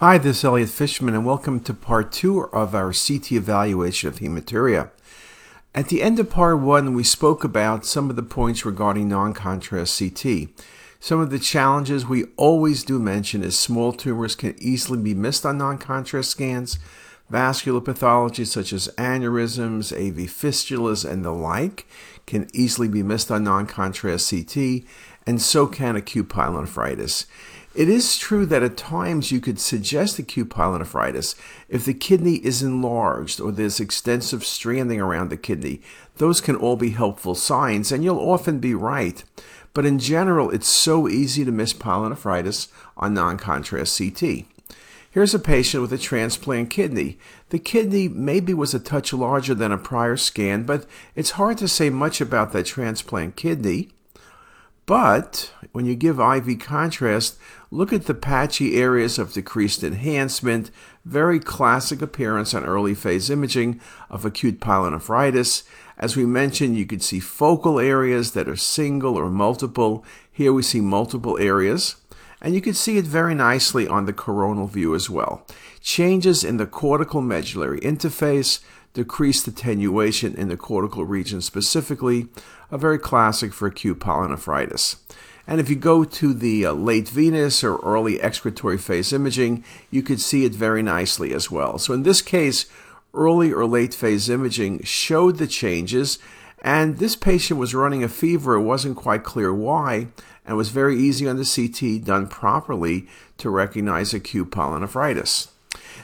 Hi, this is Elliot Fishman, and welcome to part two of our CT evaluation of hematuria. At the end of part one, we spoke about some of the points regarding non contrast CT. Some of the challenges we always do mention is small tumors can easily be missed on non contrast scans, vascular pathology such as aneurysms, AV fistulas, and the like can easily be missed on non contrast CT, and so can acute pyelonephritis. It is true that at times you could suggest acute pyelonephritis if the kidney is enlarged or there's extensive stranding around the kidney. Those can all be helpful signs, and you'll often be right. But in general, it's so easy to miss pyelonephritis on non contrast CT. Here's a patient with a transplant kidney. The kidney maybe was a touch larger than a prior scan, but it's hard to say much about that transplant kidney. But when you give IV contrast, look at the patchy areas of decreased enhancement, very classic appearance on early phase imaging of acute pyelonephritis. As we mentioned, you could see focal areas that are single or multiple. Here we see multiple areas. And you can see it very nicely on the coronal view as well. Changes in the cortical medullary interface, decreased attenuation in the cortical region specifically, a very classic for acute pyelonephritis. And if you go to the uh, late venous or early excretory phase imaging, you could see it very nicely as well. So in this case, early or late phase imaging showed the changes, and this patient was running a fever. It wasn't quite clear why, and was very easy on the CT done properly to recognize acute pyelonephritis.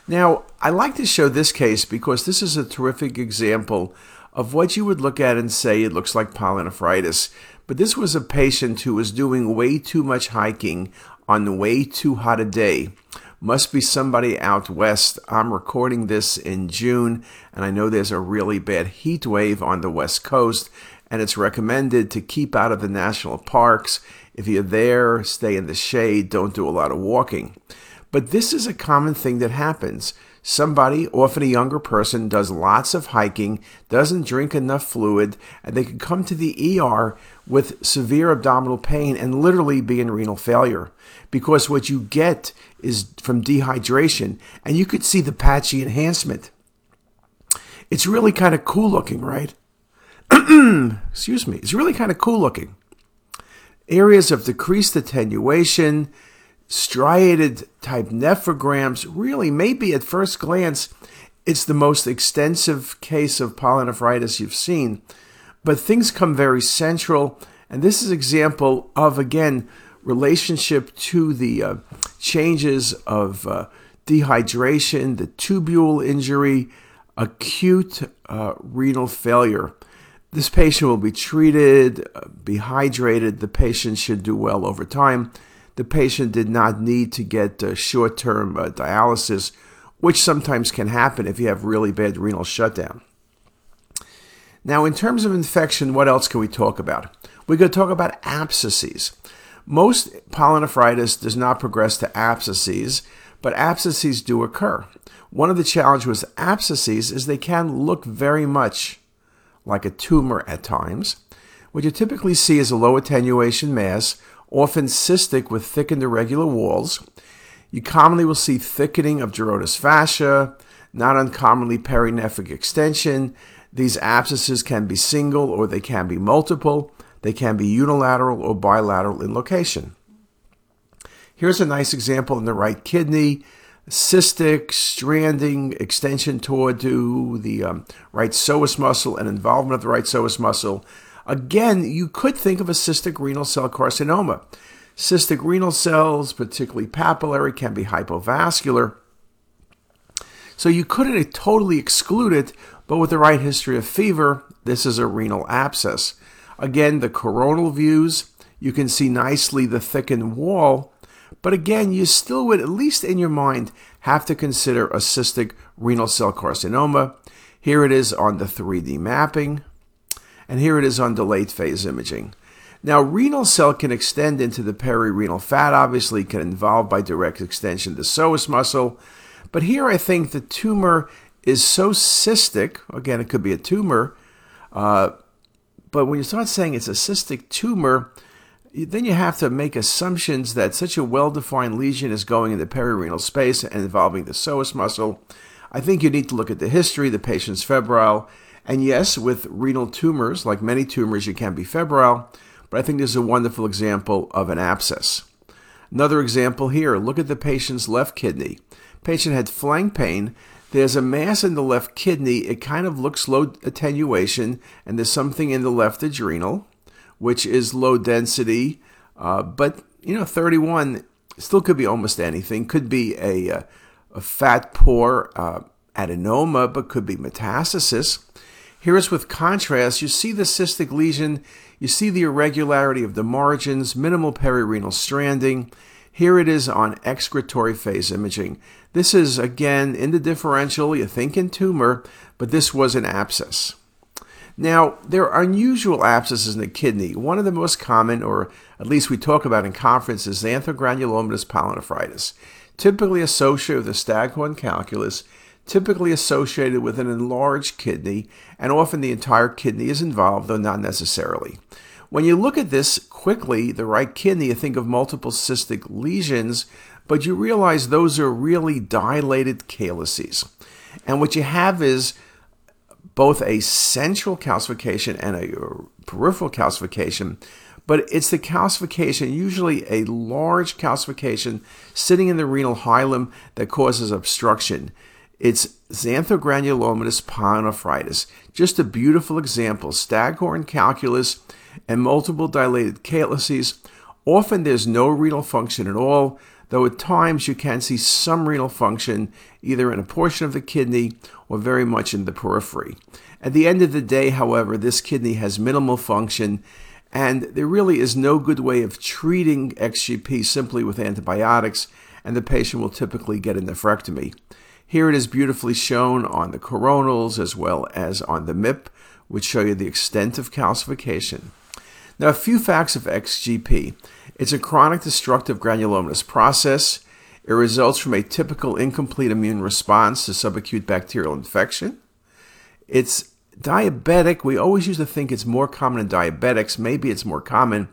Now, I like to show this case because this is a terrific example of what you would look at and say it looks like pyelonephritis. But this was a patient who was doing way too much hiking on way too hot a day. Must be somebody out west. I'm recording this in June, and I know there's a really bad heat wave on the west coast, and it's recommended to keep out of the national parks. If you're there, stay in the shade, don't do a lot of walking. But this is a common thing that happens. Somebody, often a younger person, does lots of hiking, doesn't drink enough fluid, and they can come to the ER with severe abdominal pain and literally be in renal failure. Because what you get is from dehydration, and you could see the patchy enhancement. It's really kind of cool looking, right? Excuse me. It's really kind of cool looking. Areas of decreased attenuation, striated type nephrograms really maybe at first glance it's the most extensive case of pyelonephritis you've seen. But things come very central and this is example of again relationship to the uh, changes of uh, dehydration the tubule injury acute uh, renal failure. This patient will be treated uh, be hydrated. The patient should do well over time the patient did not need to get uh, short term uh, dialysis, which sometimes can happen if you have really bad renal shutdown. Now, in terms of infection, what else can we talk about? We could talk about abscesses. Most pyelonephritis does not progress to abscesses, but abscesses do occur. One of the challenges with abscesses is they can look very much like a tumor at times. What you typically see is a low attenuation mass often cystic with thickened irregular walls. You commonly will see thickening of Gerota's fascia, not uncommonly perinephric extension. These abscesses can be single or they can be multiple. They can be unilateral or bilateral in location. Here's a nice example in the right kidney cystic, stranding, extension toward to the um, right psoas muscle and involvement of the right psoas muscle Again, you could think of a cystic renal cell carcinoma. Cystic renal cells, particularly papillary, can be hypovascular. So you couldn't totally exclude it, but with the right history of fever, this is a renal abscess. Again, the coronal views, you can see nicely the thickened wall, but again, you still would, at least in your mind, have to consider a cystic renal cell carcinoma. Here it is on the 3D mapping and here it is on delayed phase imaging. Now, renal cell can extend into the perirenal fat, obviously, can involve by direct extension the psoas muscle. But here I think the tumor is so cystic, again, it could be a tumor, uh, but when you start saying it's a cystic tumor, then you have to make assumptions that such a well defined lesion is going in the perirenal space and involving the psoas muscle. I think you need to look at the history, the patient's febrile. And yes, with renal tumors, like many tumors, you can be febrile, but I think this is a wonderful example of an abscess. Another example here look at the patient's left kidney. Patient had flank pain. There's a mass in the left kidney. It kind of looks low attenuation, and there's something in the left adrenal which is low density, uh, but you know, 31 still could be almost anything. Could be a, a, a fat poor uh, adenoma, but could be metastasis. Here is with contrast, you see the cystic lesion, you see the irregularity of the margins, minimal perirenal stranding. Here it is on excretory phase imaging. This is again in the differential, you think in tumor, but this was an abscess. Now, there are unusual abscesses in the kidney. One of the most common, or at least we talk about in conferences, is xanthogranulomatous pyelonephritis, typically associated with the staghorn calculus, typically associated with an enlarged kidney, and often the entire kidney is involved, though not necessarily. When you look at this quickly, the right kidney, you think of multiple cystic lesions, but you realize those are really dilated calyces. And what you have is both a central calcification and a peripheral calcification, but it's the calcification, usually a large calcification sitting in the renal hilum that causes obstruction. It's xanthogranulomatous pyelonephritis. Just a beautiful example. Staghorn calculus and multiple dilated calyces. Often there's no renal function at all, though at times you can see some renal function either in a portion of the kidney or very much in the periphery. At the end of the day, however, this kidney has minimal function, and there really is no good way of treating XGP simply with antibiotics, and the patient will typically get a nephrectomy. Here it is beautifully shown on the coronals as well as on the MIP, which show you the extent of calcification. Now, a few facts of XGP. It's a chronic destructive granulomatous process. It results from a typical incomplete immune response to subacute bacterial infection. It's diabetic. We always used to think it's more common in diabetics. Maybe it's more common,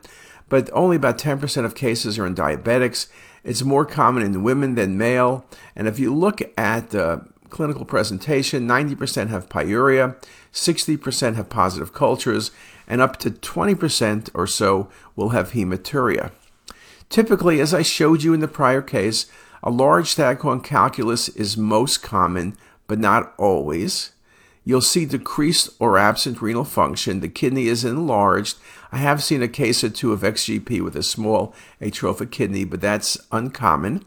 but only about 10% of cases are in diabetics. It's more common in women than male. And if you look at the clinical presentation, 90% have pyuria, 60% have positive cultures, and up to 20% or so will have hematuria. Typically, as I showed you in the prior case, a large staghorn calculus is most common, but not always. You'll see decreased or absent renal function. The kidney is enlarged. I have seen a case or two of XGP with a small atrophic kidney, but that's uncommon.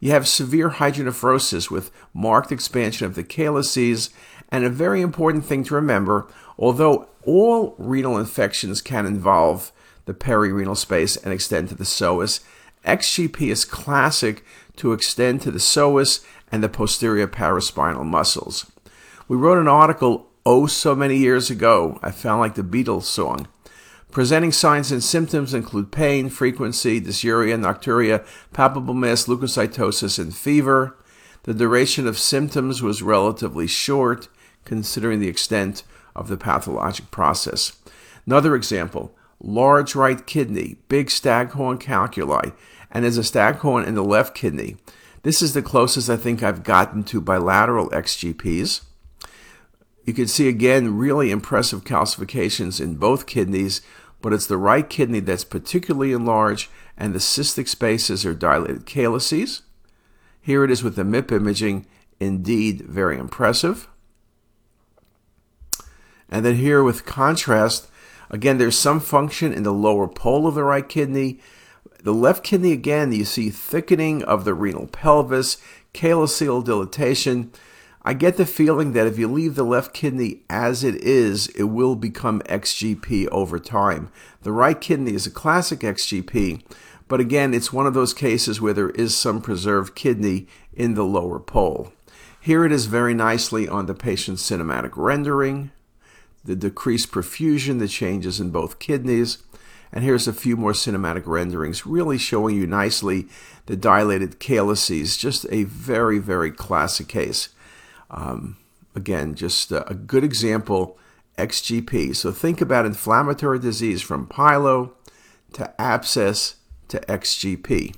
You have severe hydronephrosis with marked expansion of the calyces. And a very important thing to remember although all renal infections can involve the perirenal space and extend to the psoas, XGP is classic to extend to the psoas and the posterior paraspinal muscles. We wrote an article oh so many years ago. I found like the Beatles song. Presenting signs and symptoms include pain, frequency, dysuria, nocturia, palpable mass, leukocytosis, and fever. The duration of symptoms was relatively short, considering the extent of the pathologic process. Another example large right kidney, big staghorn calculi, and there's a staghorn in the left kidney. This is the closest I think I've gotten to bilateral XGPs. You can see again really impressive calcifications in both kidneys, but it's the right kidney that's particularly enlarged and the cystic spaces are dilated calyces. Here it is with the MIP imaging, indeed very impressive. And then here with contrast, again, there's some function in the lower pole of the right kidney. The left kidney, again, you see thickening of the renal pelvis, calyceal dilatation. I get the feeling that if you leave the left kidney as it is, it will become XGP over time. The right kidney is a classic XGP, but again, it's one of those cases where there is some preserved kidney in the lower pole. Here it is very nicely on the patient's cinematic rendering, the decreased perfusion, the changes in both kidneys. And here's a few more cinematic renderings, really showing you nicely the dilated calyces. Just a very, very classic case. Um, again, just a, a good example, XGP. So think about inflammatory disease from pyelo to abscess to XGP.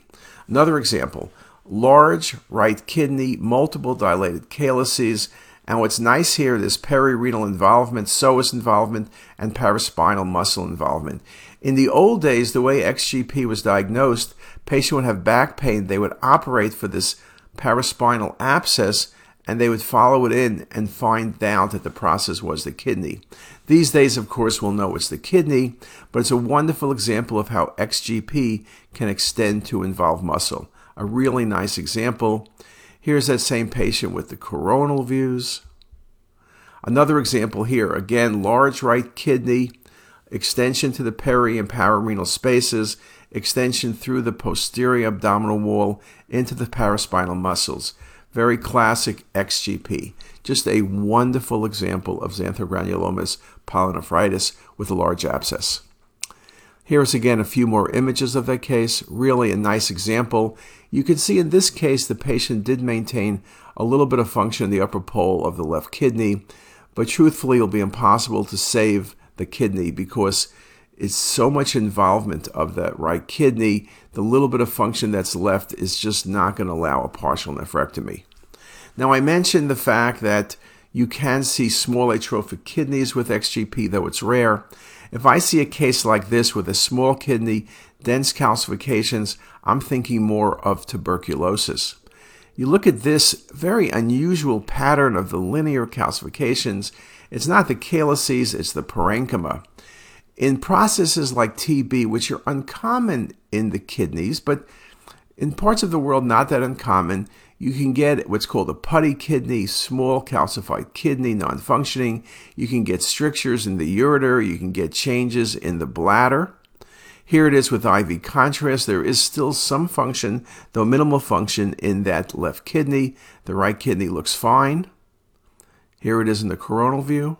Another example large right kidney, multiple dilated calyces. And what's nice here is perirenal involvement, psoas involvement, and paraspinal muscle involvement. In the old days, the way XGP was diagnosed, patient would have back pain. They would operate for this paraspinal abscess and they would follow it in and find out that the process was the kidney. These days, of course, we'll know it's the kidney, but it's a wonderful example of how XGP can extend to involve muscle. A really nice example. Here's that same patient with the coronal views. Another example here, again, large right kidney, extension to the peri and pararenal spaces, extension through the posterior abdominal wall into the paraspinal muscles. Very classic XGP. Just a wonderful example of xanthogranulomas pyelonephritis with a large abscess. Here's again a few more images of that case. Really a nice example. You can see in this case the patient did maintain a little bit of function in the upper pole of the left kidney, but truthfully it'll be impossible to save the kidney because it's so much involvement of that right kidney. The little bit of function that's left is just not going to allow a partial nephrectomy. Now, I mentioned the fact that you can see small atrophic kidneys with XGP, though it's rare. If I see a case like this with a small kidney, dense calcifications, I'm thinking more of tuberculosis. You look at this very unusual pattern of the linear calcifications. It's not the calyces, it's the parenchyma. In processes like TB, which are uncommon in the kidneys, but in parts of the world not that uncommon, you can get what's called a putty kidney, small calcified kidney, non functioning. You can get strictures in the ureter. You can get changes in the bladder. Here it is with IV contrast. There is still some function, though minimal function, in that left kidney. The right kidney looks fine. Here it is in the coronal view.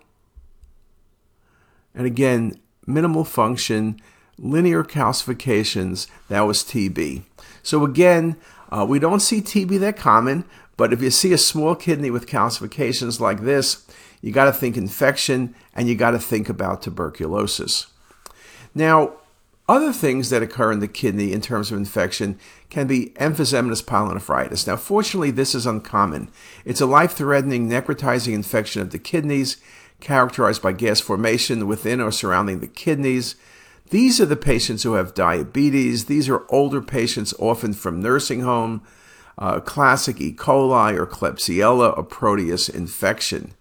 And again, minimal function, linear calcifications, that was TB. So again, uh, we don't see TB that common, but if you see a small kidney with calcifications like this, you got to think infection and you got to think about tuberculosis. Now, other things that occur in the kidney in terms of infection can be emphysematous pyelonephritis. Now, fortunately, this is uncommon. It's a life threatening necrotizing infection of the kidneys characterized by gas formation within or surrounding the kidneys. These are the patients who have diabetes. These are older patients, often from nursing home, uh, classic E. coli or Klebsiella or Proteus infection.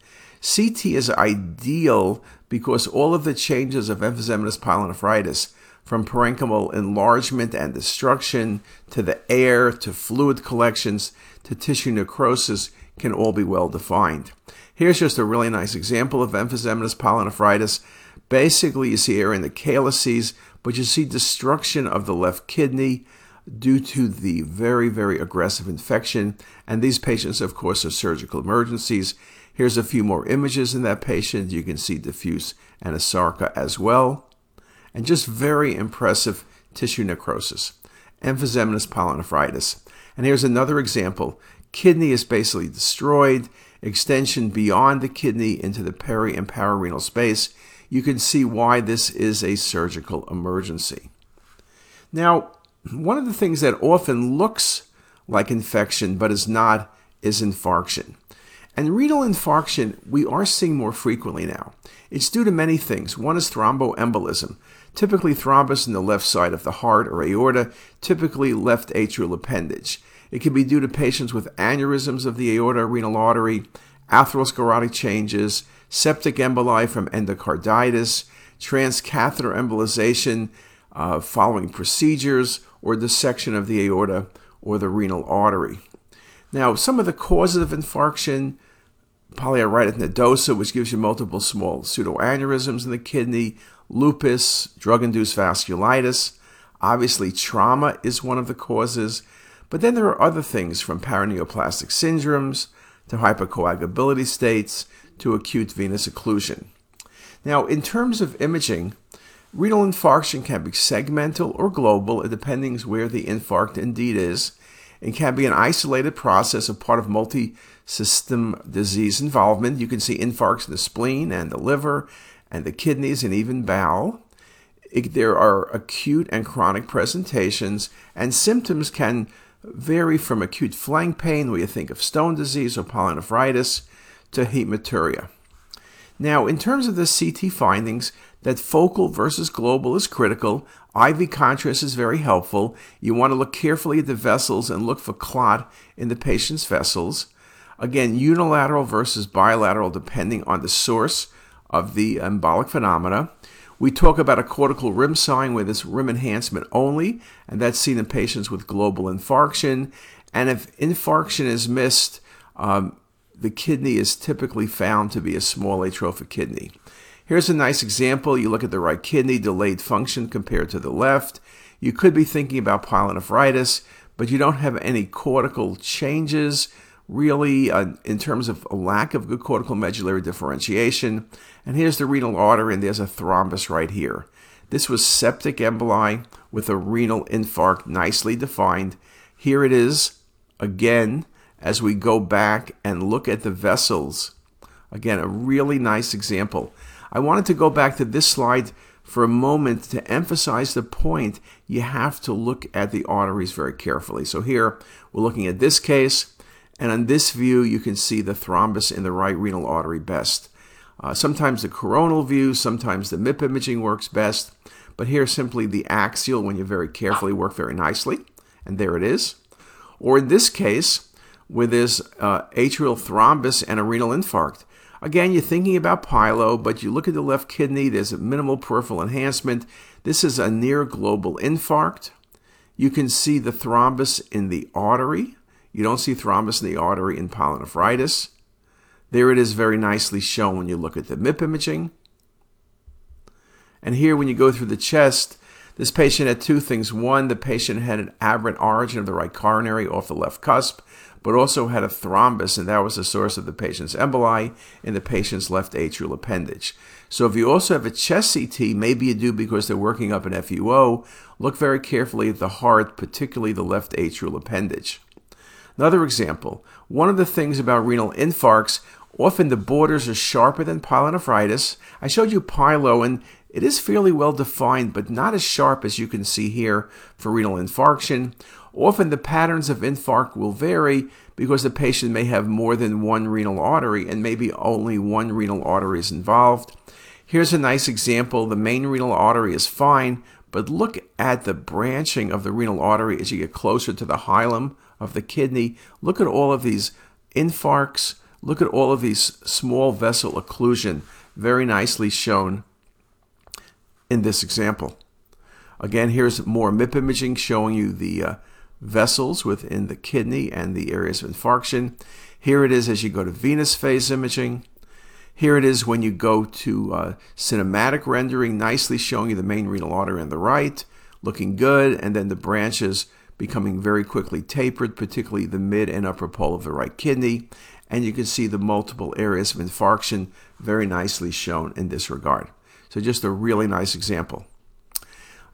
CT is ideal because all of the changes of emphysematous pyelonephritis, from parenchymal enlargement and destruction to the air to fluid collections to tissue necrosis, can all be well defined. Here's just a really nice example of emphysematous pyelonephritis. Basically, you see air in the calyces, but you see destruction of the left kidney due to the very, very aggressive infection. And these patients, of course, are surgical emergencies. Here's a few more images in that patient. You can see diffuse anasarca as well. And just very impressive tissue necrosis, emphysematous pyelonephritis. And here's another example. Kidney is basically destroyed extension beyond the kidney into the peri and pararenal space, you can see why this is a surgical emergency. Now, one of the things that often looks like infection but is not is infarction. And renal infarction we are seeing more frequently now. It's due to many things. One is thromboembolism, typically thrombus in the left side of the heart or aorta, typically left atrial appendage. It can be due to patients with aneurysms of the aorta renal artery, atherosclerotic changes, septic emboli from endocarditis, transcatheter embolization uh, following procedures, or dissection of the aorta or the renal artery. Now, some of the causes of infarction polyarteritis nodosa, which gives you multiple small pseudoaneurysms in the kidney, lupus, drug induced vasculitis. Obviously, trauma is one of the causes. But then there are other things from paraneoplastic syndromes to hypercoagulability states to acute venous occlusion. Now, in terms of imaging, renal infarction can be segmental or global, depending where the infarct indeed is. It can be an isolated process, a part of multi system disease involvement. You can see infarcts in the spleen and the liver and the kidneys and even bowel. It, there are acute and chronic presentations, and symptoms can vary from acute flank pain, where you think of stone disease or pyelonephritis, to hematuria. Now, in terms of the CT findings, that focal versus global is critical. IV contrast is very helpful. You want to look carefully at the vessels and look for clot in the patient's vessels. Again, unilateral versus bilateral depending on the source of the embolic phenomena. We talk about a cortical rim sign where there's rim enhancement only, and that's seen in patients with global infarction. And if infarction is missed, um, the kidney is typically found to be a small atrophic kidney. Here's a nice example. You look at the right kidney, delayed function compared to the left. You could be thinking about pyelonephritis, but you don't have any cortical changes really uh, in terms of a lack of good cortical medullary differentiation. And here's the renal artery, and there's a thrombus right here. This was septic emboli with a renal infarct nicely defined. Here it is again as we go back and look at the vessels. Again, a really nice example. I wanted to go back to this slide for a moment to emphasize the point you have to look at the arteries very carefully. So here we're looking at this case, and on this view you can see the thrombus in the right renal artery best. Uh, sometimes the coronal view, sometimes the MIP imaging works best, but here simply the axial when you very carefully work very nicely, and there it is. Or in this case, with this uh, atrial thrombus and a renal infarct. Again, you're thinking about pyelo, but you look at the left kidney, there's a minimal peripheral enhancement. This is a near global infarct. You can see the thrombus in the artery. You don't see thrombus in the artery in pyelonephritis. There it is very nicely shown when you look at the MIP imaging. And here, when you go through the chest, this patient had two things. One, the patient had an aberrant origin of the right coronary off the left cusp but also had a thrombus, and that was the source of the patient's emboli in the patient's left atrial appendage. So if you also have a chest CT, maybe you do because they're working up an FUO, look very carefully at the heart, particularly the left atrial appendage. Another example, one of the things about renal infarcts, often the borders are sharper than pyelonephritis. I showed you pyelo, and it is fairly well defined, but not as sharp as you can see here for renal infarction. Often the patterns of infarct will vary because the patient may have more than one renal artery and maybe only one renal artery is involved. Here's a nice example. The main renal artery is fine, but look at the branching of the renal artery as you get closer to the hilum of the kidney. Look at all of these infarcts. Look at all of these small vessel occlusion, very nicely shown in this example. Again, here's more MIP imaging showing you the uh, vessels within the kidney and the areas of infarction. Here it is as you go to venous phase imaging. Here it is when you go to uh, cinematic rendering, nicely showing you the main renal artery on the right, looking good, and then the branches becoming very quickly tapered, particularly the mid and upper pole of the right kidney. And you can see the multiple areas of infarction very nicely shown in this regard. So just a really nice example.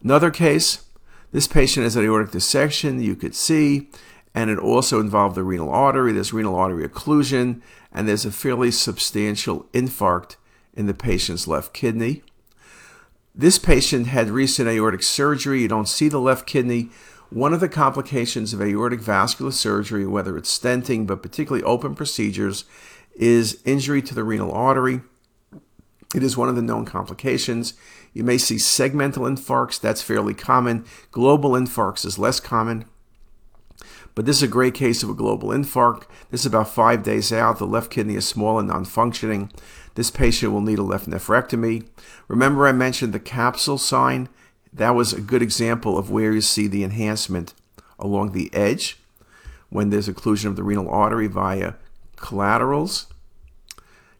Another case, this patient has an aortic dissection, you could see, and it also involved the renal artery. There's renal artery occlusion, and there's a fairly substantial infarct in the patient's left kidney. This patient had recent aortic surgery. You don't see the left kidney. One of the complications of aortic vascular surgery, whether it's stenting, but particularly open procedures, is injury to the renal artery. It is one of the known complications. You may see segmental infarcts, that's fairly common. Global infarcts is less common. But this is a great case of a global infarct. This is about five days out. The left kidney is small and non functioning. This patient will need a left nephrectomy. Remember, I mentioned the capsule sign? That was a good example of where you see the enhancement along the edge when there's occlusion of the renal artery via collaterals.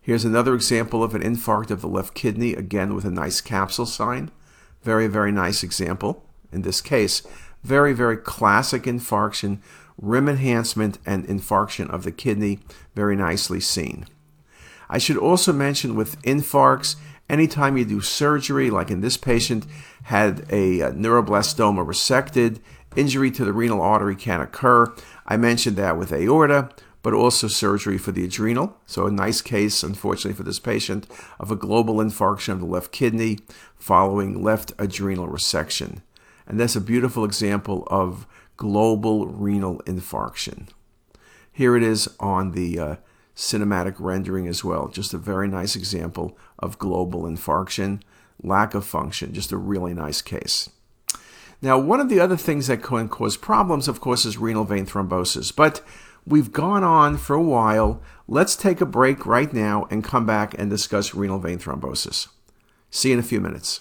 Here's another example of an infarct of the left kidney, again with a nice capsule sign. Very, very nice example in this case. Very, very classic infarction, rim enhancement, and infarction of the kidney, very nicely seen. I should also mention with infarcts, anytime you do surgery, like in this patient, had a neuroblastoma resected, injury to the renal artery can occur. I mentioned that with aorta, but also surgery for the adrenal. So, a nice case, unfortunately, for this patient of a global infarction of the left kidney following left adrenal resection. And that's a beautiful example of global renal infarction. Here it is on the uh, cinematic rendering as well. Just a very nice example of global infarction, lack of function, just a really nice case. Now, one of the other things that can cause problems, of course, is renal vein thrombosis. But we've gone on for a while. Let's take a break right now and come back and discuss renal vein thrombosis. See you in a few minutes.